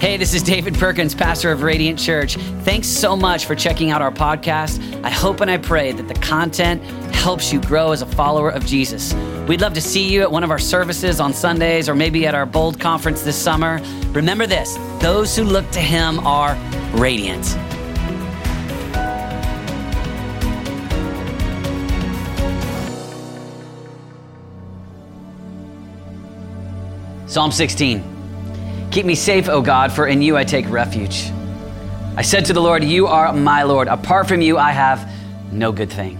Hey, this is David Perkins, pastor of Radiant Church. Thanks so much for checking out our podcast. I hope and I pray that the content helps you grow as a follower of Jesus. We'd love to see you at one of our services on Sundays or maybe at our Bold conference this summer. Remember this those who look to Him are radiant. Psalm 16. Keep me safe, O God, for in you I take refuge. I said to the Lord, You are my Lord. Apart from you, I have no good thing.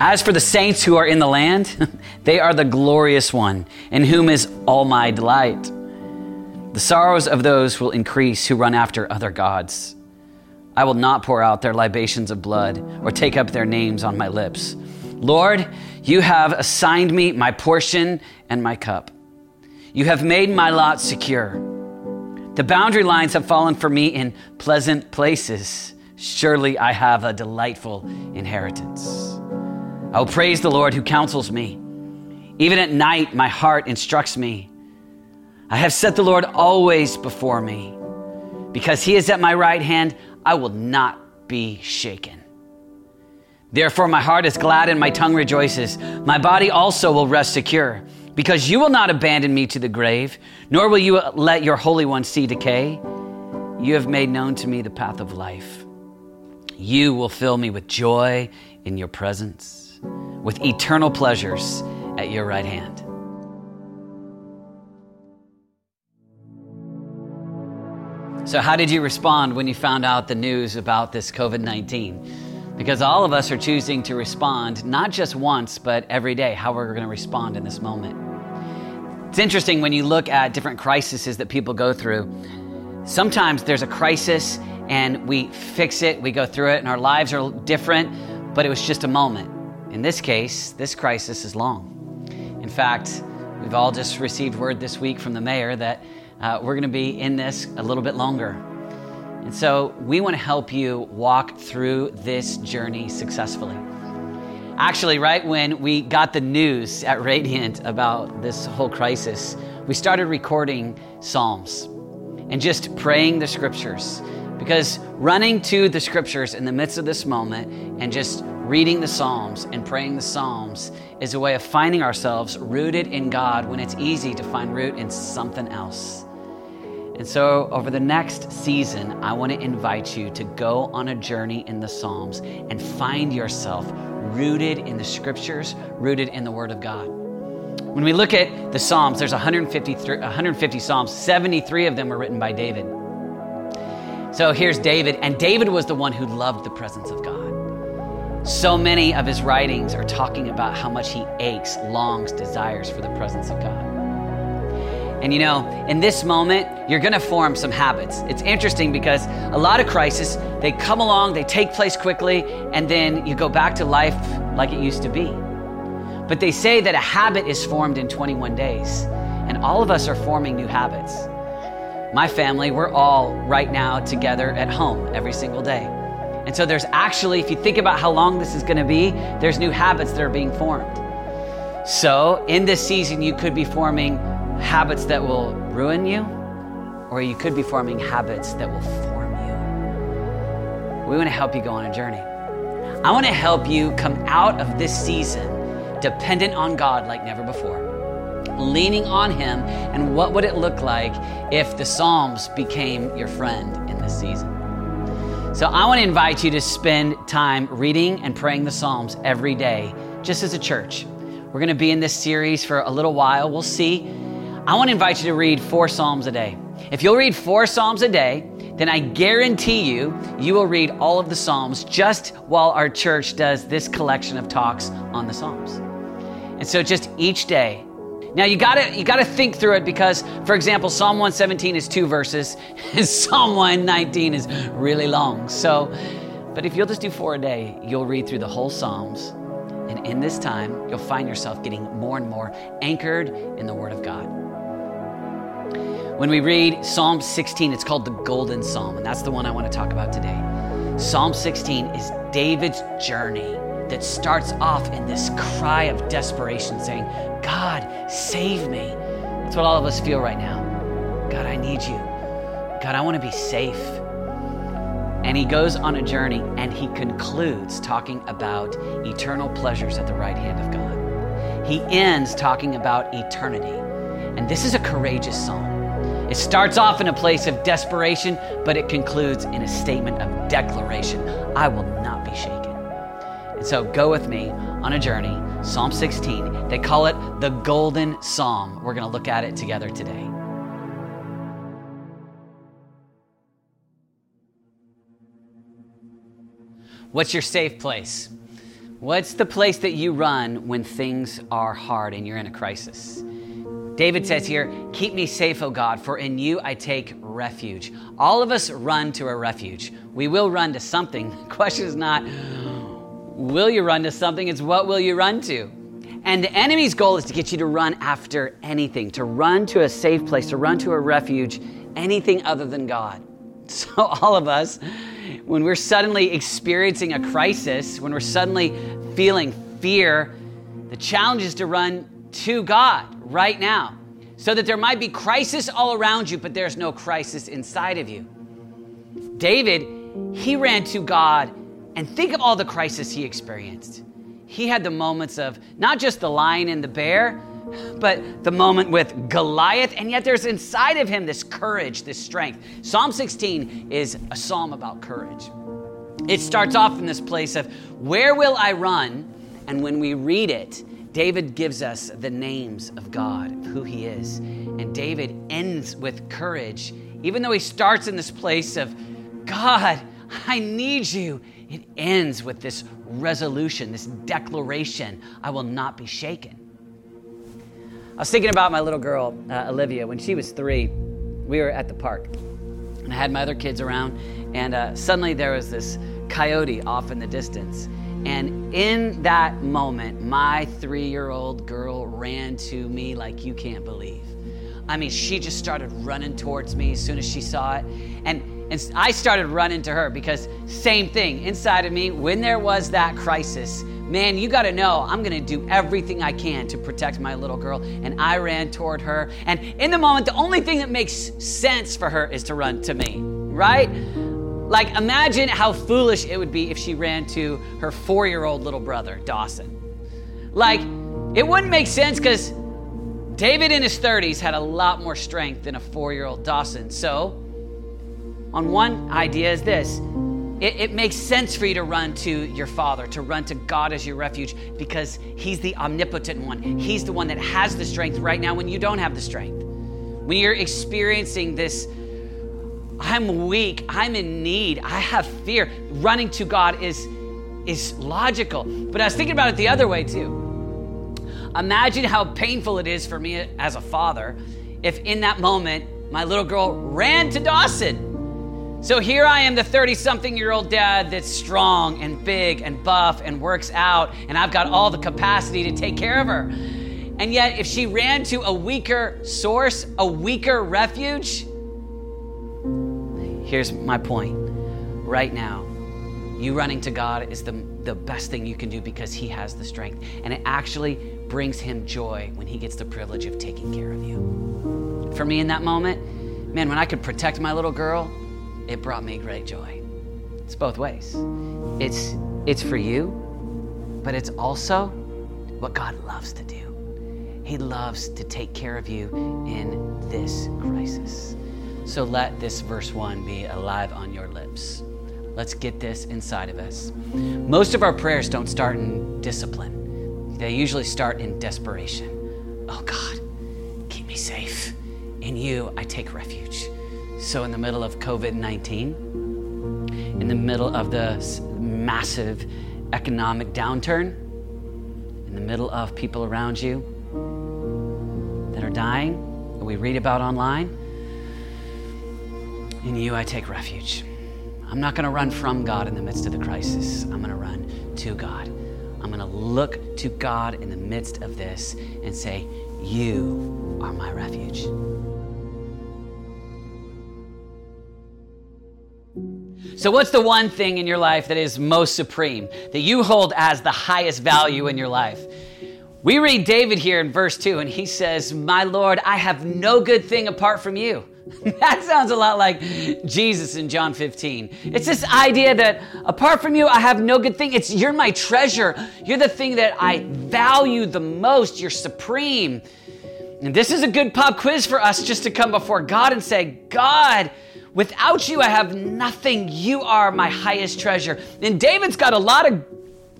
As for the saints who are in the land, they are the glorious one, in whom is all my delight. The sorrows of those will increase who run after other gods. I will not pour out their libations of blood or take up their names on my lips. Lord, you have assigned me my portion and my cup. You have made my lot secure. The boundary lines have fallen for me in pleasant places. Surely I have a delightful inheritance. I will praise the Lord who counsels me. Even at night, my heart instructs me. I have set the Lord always before me. Because he is at my right hand, I will not be shaken. Therefore, my heart is glad and my tongue rejoices. My body also will rest secure because you will not abandon me to the grave, nor will you let your Holy One see decay. You have made known to me the path of life. You will fill me with joy in your presence, with eternal pleasures at your right hand. So, how did you respond when you found out the news about this COVID 19? Because all of us are choosing to respond not just once, but every day, how we're going to respond in this moment. It's interesting when you look at different crises that people go through. Sometimes there's a crisis and we fix it, we go through it, and our lives are different, but it was just a moment. In this case, this crisis is long. In fact, we've all just received word this week from the mayor that uh, we're going to be in this a little bit longer. And so we want to help you walk through this journey successfully. Actually, right when we got the news at Radiant about this whole crisis, we started recording Psalms and just praying the scriptures. Because running to the scriptures in the midst of this moment and just reading the Psalms and praying the Psalms is a way of finding ourselves rooted in God when it's easy to find root in something else. And so, over the next season, I want to invite you to go on a journey in the Psalms and find yourself rooted in the scriptures, rooted in the Word of God. When we look at the Psalms, there's 150, 150 Psalms, 73 of them were written by David. So here's David, and David was the one who loved the presence of God. So many of his writings are talking about how much he aches, longs, desires for the presence of God. And you know, in this moment, you're going to form some habits. It's interesting because a lot of crises, they come along, they take place quickly, and then you go back to life like it used to be. But they say that a habit is formed in 21 days, and all of us are forming new habits. My family, we're all right now together at home every single day. And so there's actually, if you think about how long this is going to be, there's new habits that are being formed. So in this season, you could be forming habits that will ruin you, or you could be forming habits that will form you. We want to help you go on a journey. I want to help you come out of this season dependent on God like never before, leaning on Him. And what would it look like if the Psalms became your friend in this season? So I want to invite you to spend time reading and praying the Psalms every day, just as a church. We're going to be in this series for a little while. We'll see I want to invite you to read four Psalms a day. If you'll read four Psalms a day, then I guarantee you, you will read all of the Psalms just while our church does this collection of talks on the Psalms. And so just each day. Now you gotta you gotta think through it because, for example, Psalm 117 is two verses, and Psalm 119 is really long. So, but if you'll just do four a day, you'll read through the whole Psalms. And in this time, you'll find yourself getting more and more anchored in the Word of God. When we read Psalm 16, it's called the Golden Psalm, and that's the one I want to talk about today. Psalm 16 is David's journey that starts off in this cry of desperation, saying, God, save me. That's what all of us feel right now. God, I need you. God, I want to be safe. And he goes on a journey and he concludes talking about eternal pleasures at the right hand of God. He ends talking about eternity. And this is a courageous psalm. It starts off in a place of desperation, but it concludes in a statement of declaration I will not be shaken. And so go with me on a journey, Psalm 16. They call it the Golden Psalm. We're going to look at it together today. What's your safe place? What's the place that you run when things are hard and you're in a crisis? David says here, Keep me safe, O God, for in you I take refuge. All of us run to a refuge. We will run to something. The question is not, will you run to something? It's what will you run to? And the enemy's goal is to get you to run after anything, to run to a safe place, to run to a refuge, anything other than God. So, all of us, when we're suddenly experiencing a crisis, when we're suddenly feeling fear, the challenge is to run to God right now so that there might be crisis all around you, but there's no crisis inside of you. David, he ran to God and think of all the crisis he experienced. He had the moments of not just the lion and the bear, but the moment with Goliath, and yet there's inside of him this courage, this strength. Psalm 16 is a psalm about courage. It starts off in this place of, Where will I run? And when we read it, David gives us the names of God, who he is. And David ends with courage, even though he starts in this place of, God, I need you. It ends with this resolution, this declaration I will not be shaken. I was thinking about my little girl, uh, Olivia, when she was three. We were at the park, and I had my other kids around, and uh, suddenly there was this coyote off in the distance. And in that moment, my three year old girl ran to me like you can't believe. I mean, she just started running towards me as soon as she saw it. And, and I started running to her because, same thing, inside of me, when there was that crisis, man, you got to know I'm to do everything I can to protect my little girl. And I ran toward her. And in the moment, the only thing that makes sense for her is to run to me, right? Like, imagine how foolish it would be if she ran to her four year old little brother, Dawson. Like, it wouldn't make sense because David in his 30s had a lot more strength than a four year old Dawson. So, on one idea is this it, it, makes sense for you to run to your Father, to run to God as your refuge, because He's the omnipotent one. He's the one that has the strength right now when you don't have the strength. When you're experiencing this I'm weak, I'm in need, I have fear. Running to God is, is logical. But I was thinking about it the other way too. Imagine how painful it is for me as a father if in that moment my little girl ran to Dawson. So here I am, the 30 something year old dad that's strong and big and buff and works out, and I've got all the capacity to take care of her. And yet, if she ran to a weaker source, a weaker refuge, Here's my point right now. You running to God is the, the best thing you can do because He has the strength. And it actually brings Him joy when He gets the privilege of taking care of you. For me in that moment, man, when I could protect my little girl, it brought me great joy. It's both ways. It's, it's for you, but it's also what God loves to do. He loves to take care of you in this crisis. So let this verse 1 be alive on your lips. Let's get this inside of us. Most of our prayers don't start in discipline, they usually start in desperation. Oh God, keep me safe. In you, I take refuge. So, in the middle of COVID 19, in the middle of the massive economic downturn, in the middle of people around you that are dying, that we read about online, in you I take refuge. I'm not going to run from God in the midst of the crisis. I'm going to run to God. I'm going to look to God in the midst of this and say, You are my refuge. So, what's the one thing in your life that is most supreme, that you hold as the highest value in your life? We read David here in verse 2, and he says, My Lord, I have no good thing apart from you. that sounds a lot like Jesus in John 15. It's this idea that apart from you, I have no good thing. It's you're my treasure. You're the thing that I value the most. You're supreme. And this is a good pop quiz for us just to come before God and say, God, without you, I have nothing. You are my highest treasure. And David's got a lot of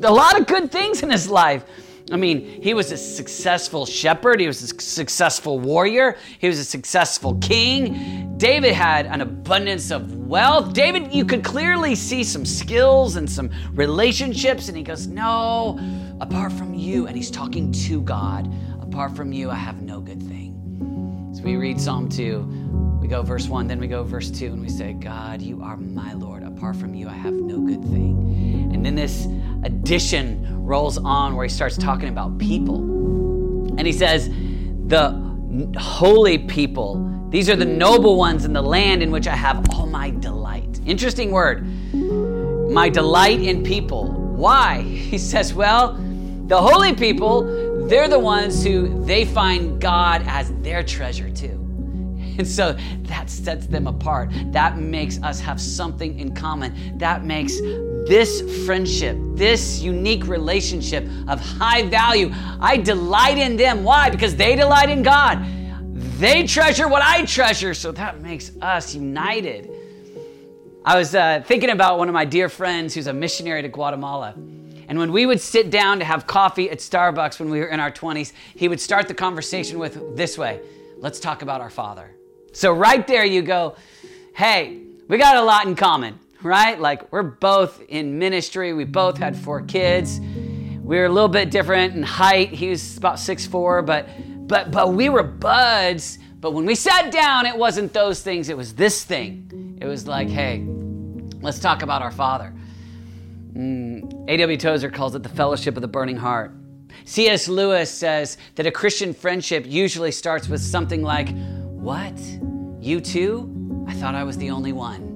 a lot of good things in his life. I mean, he was a successful shepherd, he was a successful warrior, he was a successful king. David had an abundance of wealth. David, you could clearly see some skills and some relationships, and he goes, No, apart from you, and he's talking to God, apart from you, I have no good thing. So we read Psalm 2, we go verse 1, then we go verse 2, and we say, God, you are my Lord. Apart from you, I have no good thing. And then this addition rolls on where he starts talking about people. And he says, The holy people, these are the noble ones in the land in which I have all my delight. Interesting word. My delight in people. Why? He says, Well, the holy people, they're the ones who they find God as their treasure too. And so that sets them apart. That makes us have something in common. That makes this friendship, this unique relationship of high value. I delight in them. Why? Because they delight in God. They treasure what I treasure. So that makes us united. I was uh, thinking about one of my dear friends who's a missionary to Guatemala. And when we would sit down to have coffee at Starbucks when we were in our 20s, he would start the conversation with this way Let's talk about our Father. So, right there, you go, Hey, we got a lot in common right? Like we're both in ministry. We both had four kids. We were a little bit different in height. He was about six four, but but but we were buds. But when we sat down, it wasn't those things. It was this thing. It was like, hey, let's talk about our Father. Mm, A.W. Tozer calls it the fellowship of the burning heart. C.S. Lewis says that a Christian friendship usually starts with something like, What? You too? I thought I was the only one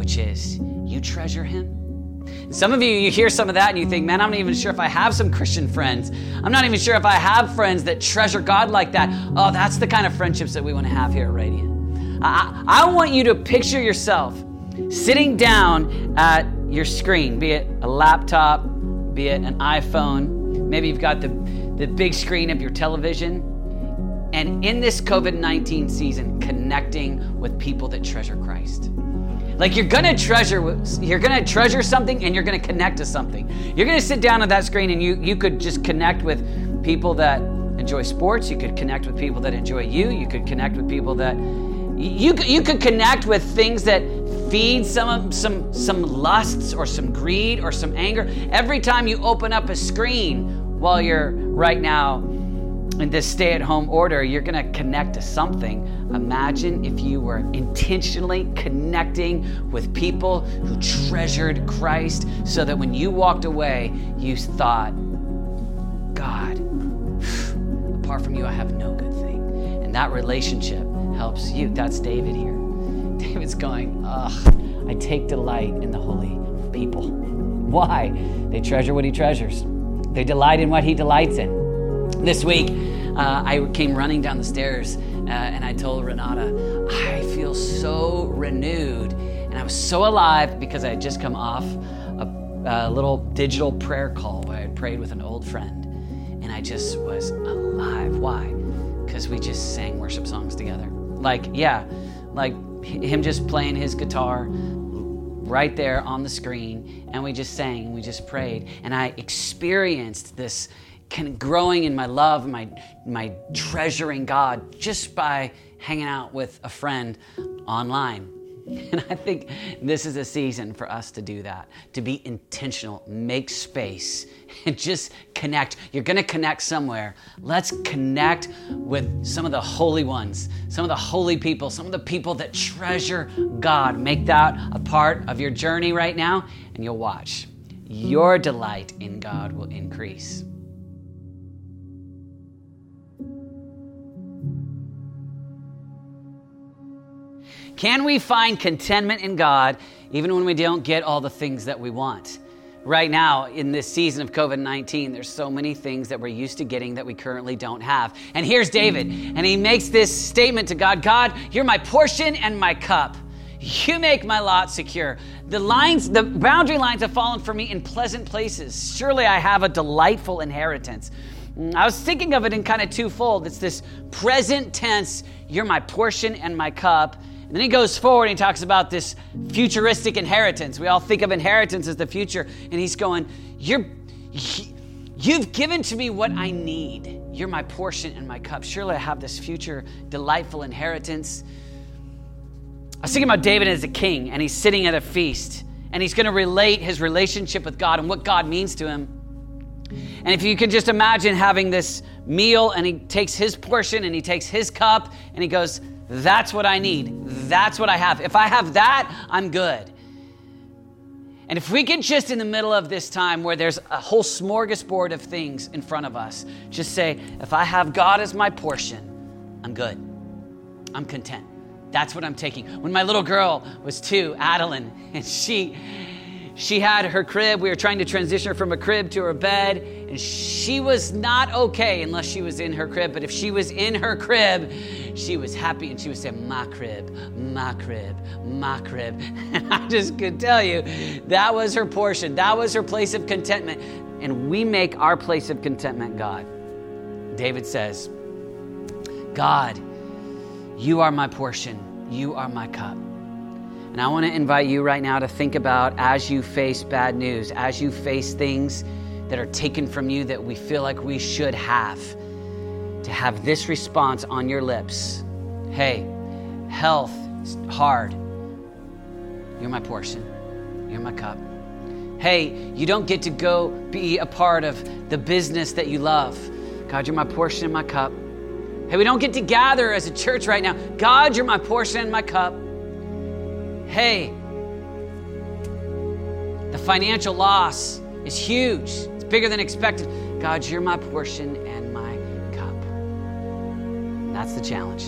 which is you treasure him. Some of you, you hear some of that and you think, man, I'm not even sure if I have some Christian friends. I'm not even sure if I have friends that treasure God like that. Oh, that's the kind of friendships that we want to have here at Radiant. I, I want you to picture yourself sitting down at your screen, be it a laptop, be it an iPhone, maybe you've got the, the big screen of your television. And in this COVID 19 season, connecting with people that treasure Christ. Like you're gonna treasure, you're gonna treasure something, and you're gonna connect to something. You're gonna sit down on that screen, and you you could just connect with people that enjoy sports. You could connect with people that enjoy you. You could connect with people that you you could connect with things that feed some some some lusts or some greed or some anger. Every time you open up a screen while you're right now in this stay at home order, you're going to connect to something. Imagine if you were intentionally connecting with people who treasured Christ so that when you walked away, you thought, God, apart from you, I have no good thing. And that relationship helps you. That's David here. David's going, ugh, I take delight in the holy people. Why? They treasure what he treasures, they delight in what he delights in. This week, uh, I came running down the stairs uh, and I told Renata, I feel so renewed. And I was so alive because I had just come off a, a little digital prayer call where I prayed with an old friend. And I just was alive. Why? Because we just sang worship songs together. Like, yeah, like him just playing his guitar right there on the screen. And we just sang, we just prayed. And I experienced this of growing in my love my, my treasuring God just by hanging out with a friend online. And I think this is a season for us to do that, to be intentional, make space, and just connect. You're going to connect somewhere. Let's connect with some of the holy ones, some of the holy people, some of the people that treasure God. Make that a part of your journey right now, and you'll watch. Your delight in God will increase. Can we find contentment in God even when we don't get all the things that we want? right now in this season of COVID 19, there's so many things that we're used to getting that we currently don't have. And here's David, and he makes this statement to God God, you're my portion and my cup. You make my lot secure. The lines, the boundary lines have fallen for me in pleasant places. Surely I have a delightful inheritance. Mm, I was thinking of it in kind of twofold. It's this present tense, you're my portion and my cup. And then he goes forward and he talks about this futuristic inheritance. We all think of inheritance as the future. And he's going, You're you've given to me what I need. You're my portion and my cup. Surely I have this future delightful inheritance. I was thinking about David as a king, and he's sitting at a feast, and he's going to relate his relationship with God and what God means to him. And if you can just imagine having this meal, and he takes his portion and he takes his cup, and he goes, that's what I need. That's what I have. If I have that, I'm good. And if we can just in the middle of this time where there's a whole smorgasbord of things in front of us, just say, if I have God as my portion, I'm good. I'm content. That's what I'm taking. When my little girl was two, Adeline, and she she had her crib. We were trying to transition her from a crib to her bed, and she was not okay unless she was in her crib. But if she was in her crib, she was happy and she would say, My crib, my crib, my crib. And I just could tell you that was her portion, that was her place of contentment. And we make our place of contentment God. David says, God, you are my portion, you are my cup. And I want to invite you right now to think about as you face bad news, as you face things that are taken from you that we feel like we should have, to have this response on your lips Hey, health is hard. You're my portion, you're my cup. Hey, you don't get to go be a part of the business that you love. God, you're my portion and my cup. Hey, we don't get to gather as a church right now. God, you're my portion and my cup hey, the financial loss is huge, it's bigger than expected. God, you're my portion and my cup. That's the challenge.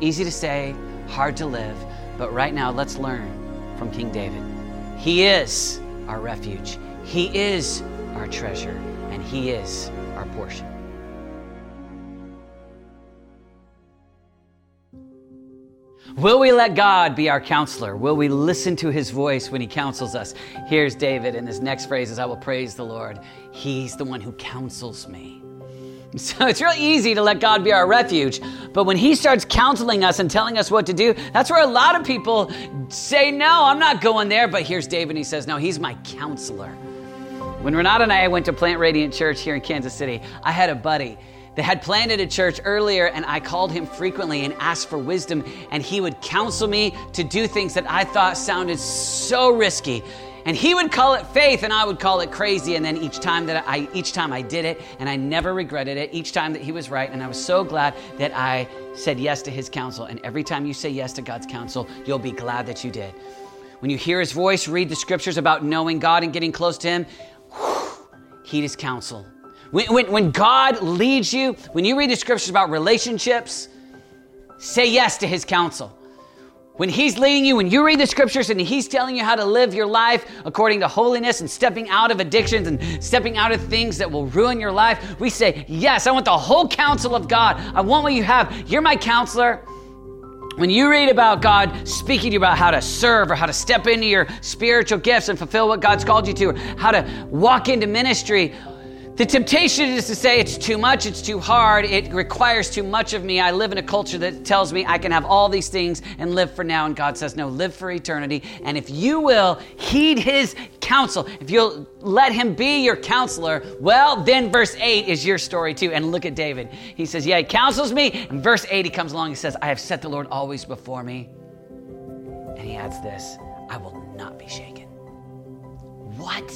Easy to say, hard to live, but right now let's learn from King David. He is our refuge, He is our treasure, and He is our portion. Will we let God be our counselor? Will we listen to his voice when he counsels us? Here's David, and his next phrase is I will praise the Lord. He's the one who counsels me. So it's real easy to let God be our refuge, but when He starts counseling us and telling us what to do, that's where a lot of people say, No, I'm not going there. But here's David, and he says, No, He's my counselor. When Renata and I went to Plant Radiant Church here in Kansas City, I had a buddy they had planted a church earlier, and I called him frequently and asked for wisdom, and he would counsel me to do things that I thought sounded so risky. And he would call it faith, and I would call it crazy. And then each time that I, each time I did it, and I never regretted it. Each time that he was right, and I was so glad that I said yes to his counsel. And every time you say yes to God's counsel, you'll be glad that you did. When you hear his voice, read the scriptures about knowing God and getting close to him, heed his counsel when, when, when God leads you, when you read the scriptures about relationships, say yes to his counsel. When he's leading you, when you read the scriptures and he's telling you how to live your life according to holiness and stepping out of addictions and stepping out of things that will ruin your life, we say, Yes, I want the whole counsel of God. I want what you have. You're my counselor. When you read about God speaking to you about how to serve or how to step into your spiritual gifts and fulfill what God's called you to, or how to walk into ministry, the temptation is to say it's too much, it's too hard, it requires too much of me. I live in a culture that tells me I can have all these things and live for now. And God says, no, live for eternity. And if you will heed his counsel, if you'll let him be your counselor, well, then verse 8 is your story too. And look at David. He says, yeah, he counsels me. And verse 8, he comes along, he says, I have set the Lord always before me. And he adds this, I will not be shaken. What?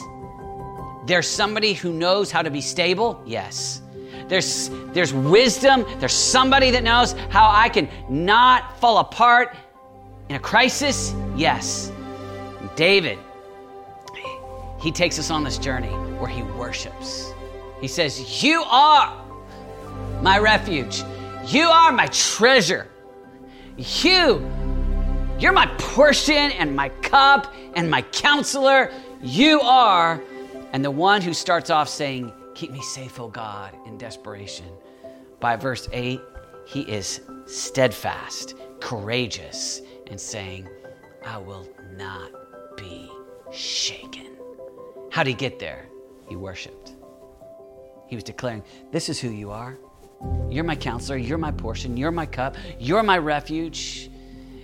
There's somebody who knows how to be stable? Yes. There's, there's wisdom. There's somebody that knows how I can not fall apart in a crisis? Yes. David, he takes us on this journey where he worships. He says, You are my refuge. You are my treasure. You, you're my portion and my cup and my counselor. you are. And the one who starts off saying, Keep me safe, O God, in desperation. By verse 8, he is steadfast, courageous, and saying, I will not be shaken. How did he get there? He worshiped. He was declaring, This is who you are. You're my counselor. You're my portion. You're my cup. You're my refuge.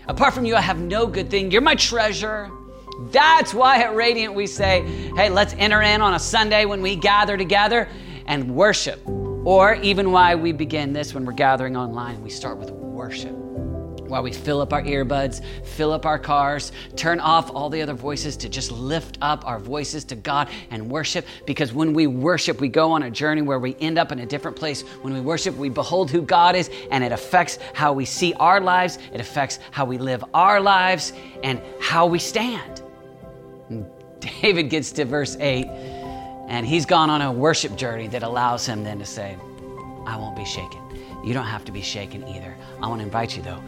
Apart from you, I have no good thing. You're my treasure. That's why at Radiant we say, hey, let's enter in on a Sunday when we gather together and worship. Or even why we begin this when we're gathering online, we start with worship while we fill up our earbuds, fill up our cars, turn off all the other voices to just lift up our voices to God and worship. Because when we worship, we go on a journey where we end up in a different place. When we worship, we behold who God is, and it affects how we see our lives, it affects how we live our lives, and how we stand. David gets to verse 8, and he's gone on a worship journey that allows him then to say, I won't be shaken. You don't have to be shaken either. I want to invite you, though,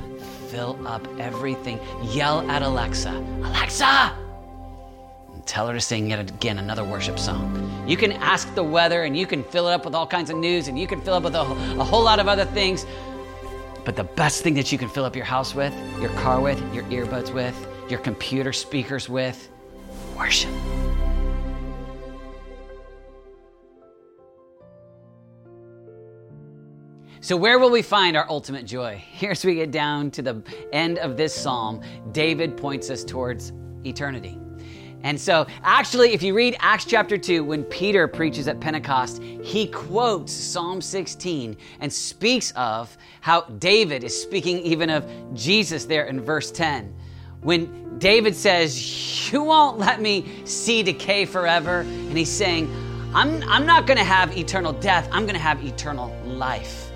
fill up everything. Yell at Alexa, Alexa! And tell her to sing yet again another worship song. You can ask the weather and you can fill it up with all kinds of news and you can fill it up with a, a whole lot of other things. But the best thing that you can fill up your house with, your car with, your earbuds with, your computer speakers with, worship. So, where will we find our ultimate joy? Here, as we get down to the end of this psalm, David points us towards eternity. And so, actually, if you read Acts chapter 2, when Peter preaches at Pentecost, he quotes Psalm 16 and speaks of how David is speaking even of Jesus there in verse 10. When David says, You won't let me see decay forever, and he's saying, I'm, I'm not going to have eternal death, I'm going to have eternal life.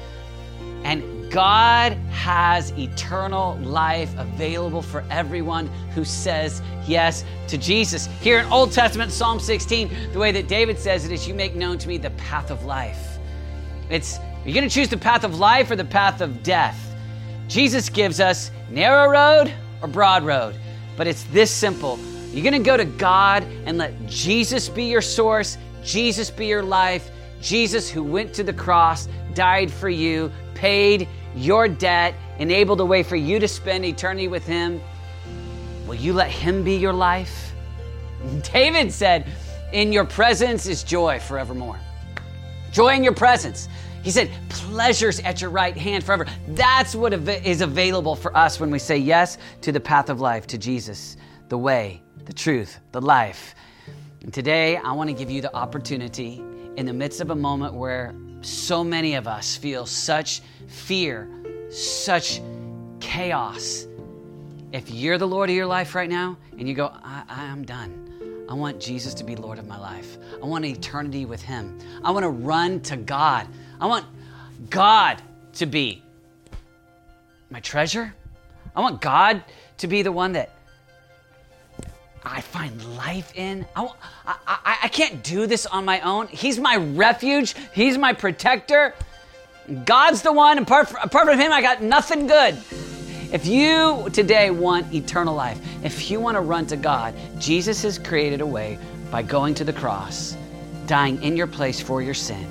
And God has eternal life available for everyone who says yes to Jesus. Here in Old Testament, Psalm 16, the way that David says it is, You make known to me the path of life. It's, you're going to choose the path of life or the path of death. Jesus gives us narrow road or broad road, but it's this simple. You're going to go to God and let Jesus be your source, Jesus be your life, Jesus who went to the cross, died for you, paid your debt, enabled a way for you to spend eternity with Him, will you let Him be your life? David said, In your presence is joy forevermore. Joy in your presence. He said, pleasures at your right hand forever. That's what is available for us when we say yes to the path of life, to Jesus, the way, the truth, the life. And today, I want to give you the opportunity in the midst of a moment where so many of us feel such fear, such chaos. If you're the Lord of your life right now and you go, I, am done. I want Jesus to be Lord of my life. I want eternity with Him. I want to run to God. I want God to be my treasure. I want God to be the one that I find life in. I, I, I can't do this on my own. He's my refuge, He's my protector. God's the one, apart from, apart from Him, I got nothing good. If you today want eternal life, if you want to run to God, Jesus has created a way by going to the cross, dying in your place for your sin,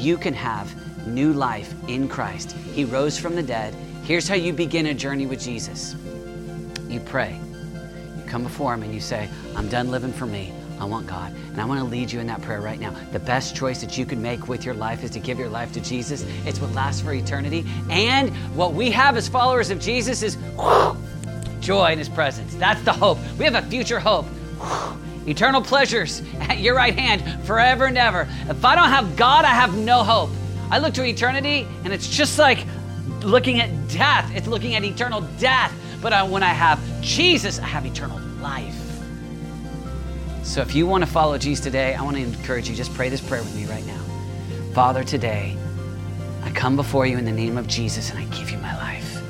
you can have new life in Christ. He rose from the dead. Here's how you begin a journey with Jesus you pray you come before Him and you say, I'm done living for me. I want God. And I want to lead you in that prayer right now. The best choice that you can make with your life is to give your life to Jesus. It's what lasts for eternity. And what we have as followers of Jesus is joy in His presence. That's the hope. We have a future hope. Eternal pleasures at your right hand forever and ever. If I don't have God, I have no hope. I look to eternity and it's just like looking at death, it's looking at eternal death. But I, when I have Jesus, I have eternal life. So if you want to follow Jesus today, I want to encourage you, just pray this prayer with me right now. Father, today, I come before you in the name of Jesus and I give you my life.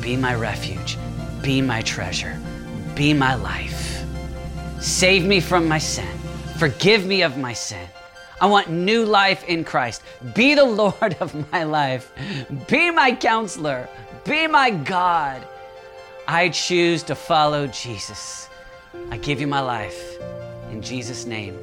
Be my refuge, be my treasure, be my life. Save me from my sin, forgive me of my sin. I want new life in Christ. Be the Lord of my life. Be my counselor. Be my God. I choose to follow Jesus. I give you my life. In Jesus' name,